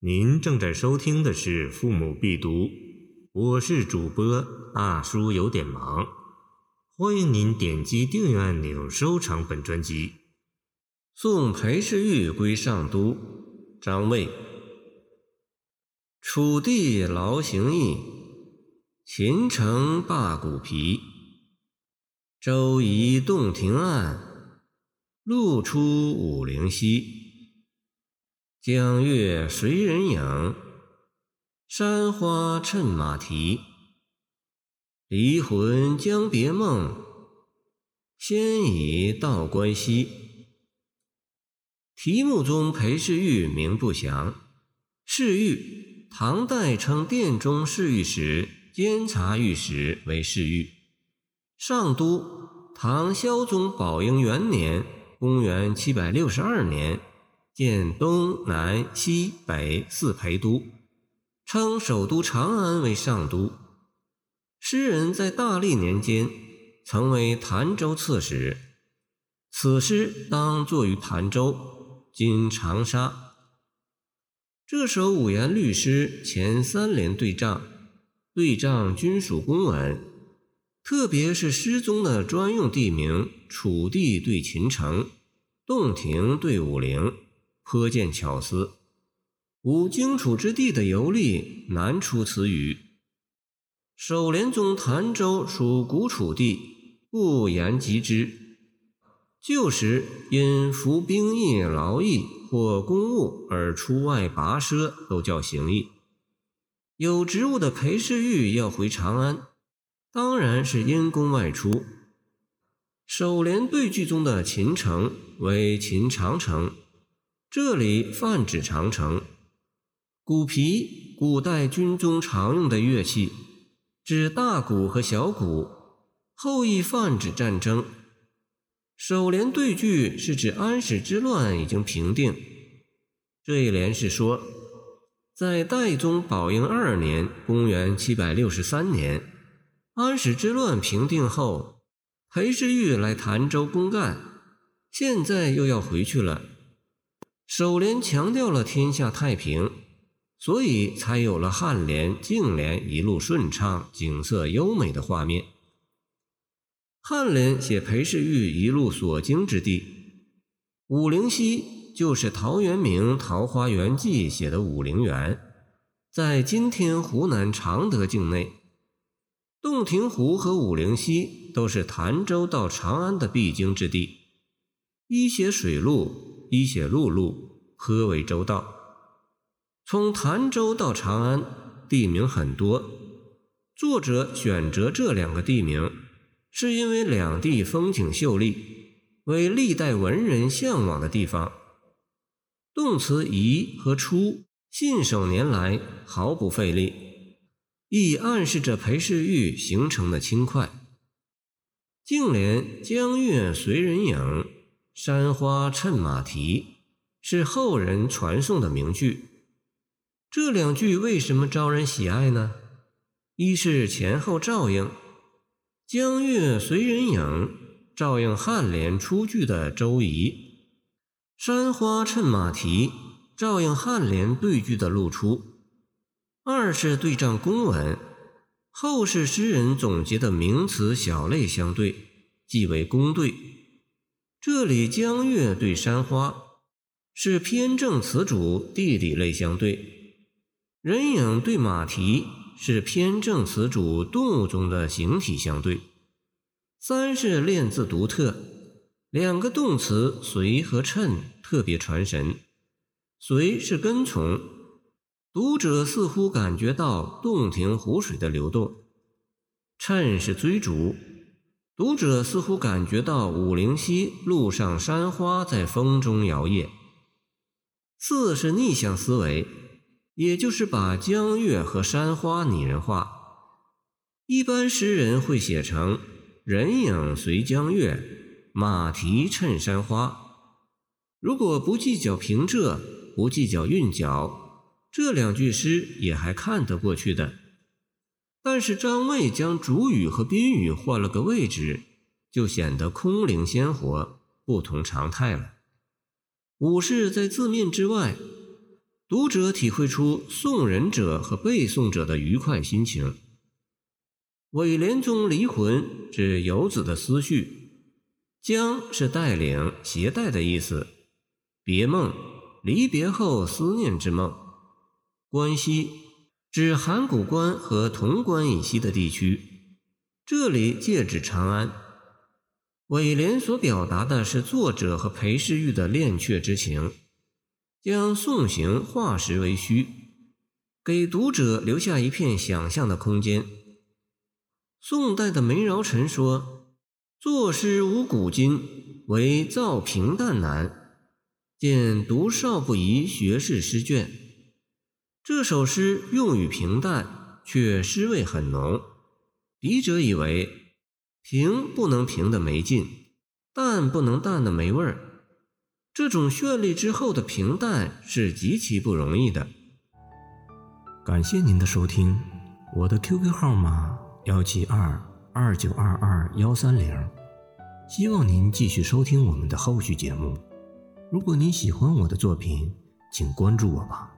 您正在收听的是《父母必读》，我是主播大叔，有点忙。欢迎您点击订阅按钮，收藏本专辑。送裴氏玉归上都，张卫。楚地劳形役，秦城罢鼓皮。周夷洞庭岸，路出武陵溪。江月随人影，山花衬马蹄。离魂将别梦，先已到关西。题目中裴氏玉名不详，世玉，唐代称殿中侍御史、监察御史为世玉。上都，唐孝宗宝应元年（公元762年）。建东南西北四陪都，称首都长安为上都。诗人在大历年间曾为潭州刺史，此诗当作于潭州（今长沙）。这首五言律诗前三联对仗，对仗均属公文，特别是诗中的专用地名“楚地”对秦城，“洞庭”对武陵。颇见巧思，无荆楚之地的游历难出此语。首联中潭州属古楚地，不言及之。旧时因服兵役、劳役或公务而出外跋涉，都叫行役。有职务的裴世玉要回长安，当然是因公外出。首联对句中的秦城为秦长城。这里泛指长城。鼓皮，古代军中常用的乐器，指大鼓和小鼓，后亦泛指战争。首联对句是指安史之乱已经平定。这一联是说，在代宗宝应二年（公元763年），安史之乱平定后，裴世玉来潭州公干，现在又要回去了。首联强调了天下太平，所以才有了颔联、颈联一路顺畅、景色优美的画面。颔联写裴世玉一路所经之地，武陵溪就是陶渊明《桃花源记》写的武陵源，在今天湖南常德境内。洞庭湖和武陵溪都是潭州到长安的必经之地，一写水路。一写陆路，颇为周到。从潭州到长安，地名很多。作者选择这两个地名，是因为两地风景秀丽，为历代文人向往的地方。动词“移”和“出”信手拈来，毫不费力，亦暗示着裴世玉行程的轻快。净联“江月随人影”。山花衬马蹄是后人传颂的名句。这两句为什么招人喜爱呢？一是前后照应，“江月随人影”照应颔联出句的周移，“山花衬马蹄”照应颔联对句的露出。二是对仗公文，后世诗人总结的名词小类相对，即为公对。这里江月对山花是偏正词主地理类相对，人影对马蹄是偏正词主动物中的形体相对。三是练字独特，两个动词随和衬特别传神。随是跟从，读者似乎感觉到洞庭湖水的流动；衬是追逐。读者似乎感觉到武陵溪路上山花在风中摇曳。四是逆向思维，也就是把江月和山花拟人化。一般诗人会写成人影随江月，马蹄衬山花。如果不计较平仄，不计较韵脚，这两句诗也还看得过去的。但是张卫将主语和宾语换了个位置，就显得空灵鲜活，不同常态了。武士在字面之外，读者体会出送人者和被送者的愉快心情。尾联中“离魂”指游子的思绪，“将”是带领、携带的意思。别梦，离别后思念之梦。关西，指函谷关和潼关以西的地区，这里借指长安。尾联所表达的是作者和裴世玉的恋却之情，将送行化实为虚，给读者留下一片想象的空间。宋代的梅尧臣说：“作诗无古今，唯造平淡难。见读少不宜学士诗卷。”这首诗用语平淡，却诗味很浓。笔者以为。平不能平的没劲，淡不能淡的没味儿。这种绚丽之后的平淡是极其不容易的。感谢您的收听，我的 QQ 号码幺七二二九二二幺三零，希望您继续收听我们的后续节目。如果您喜欢我的作品，请关注我吧。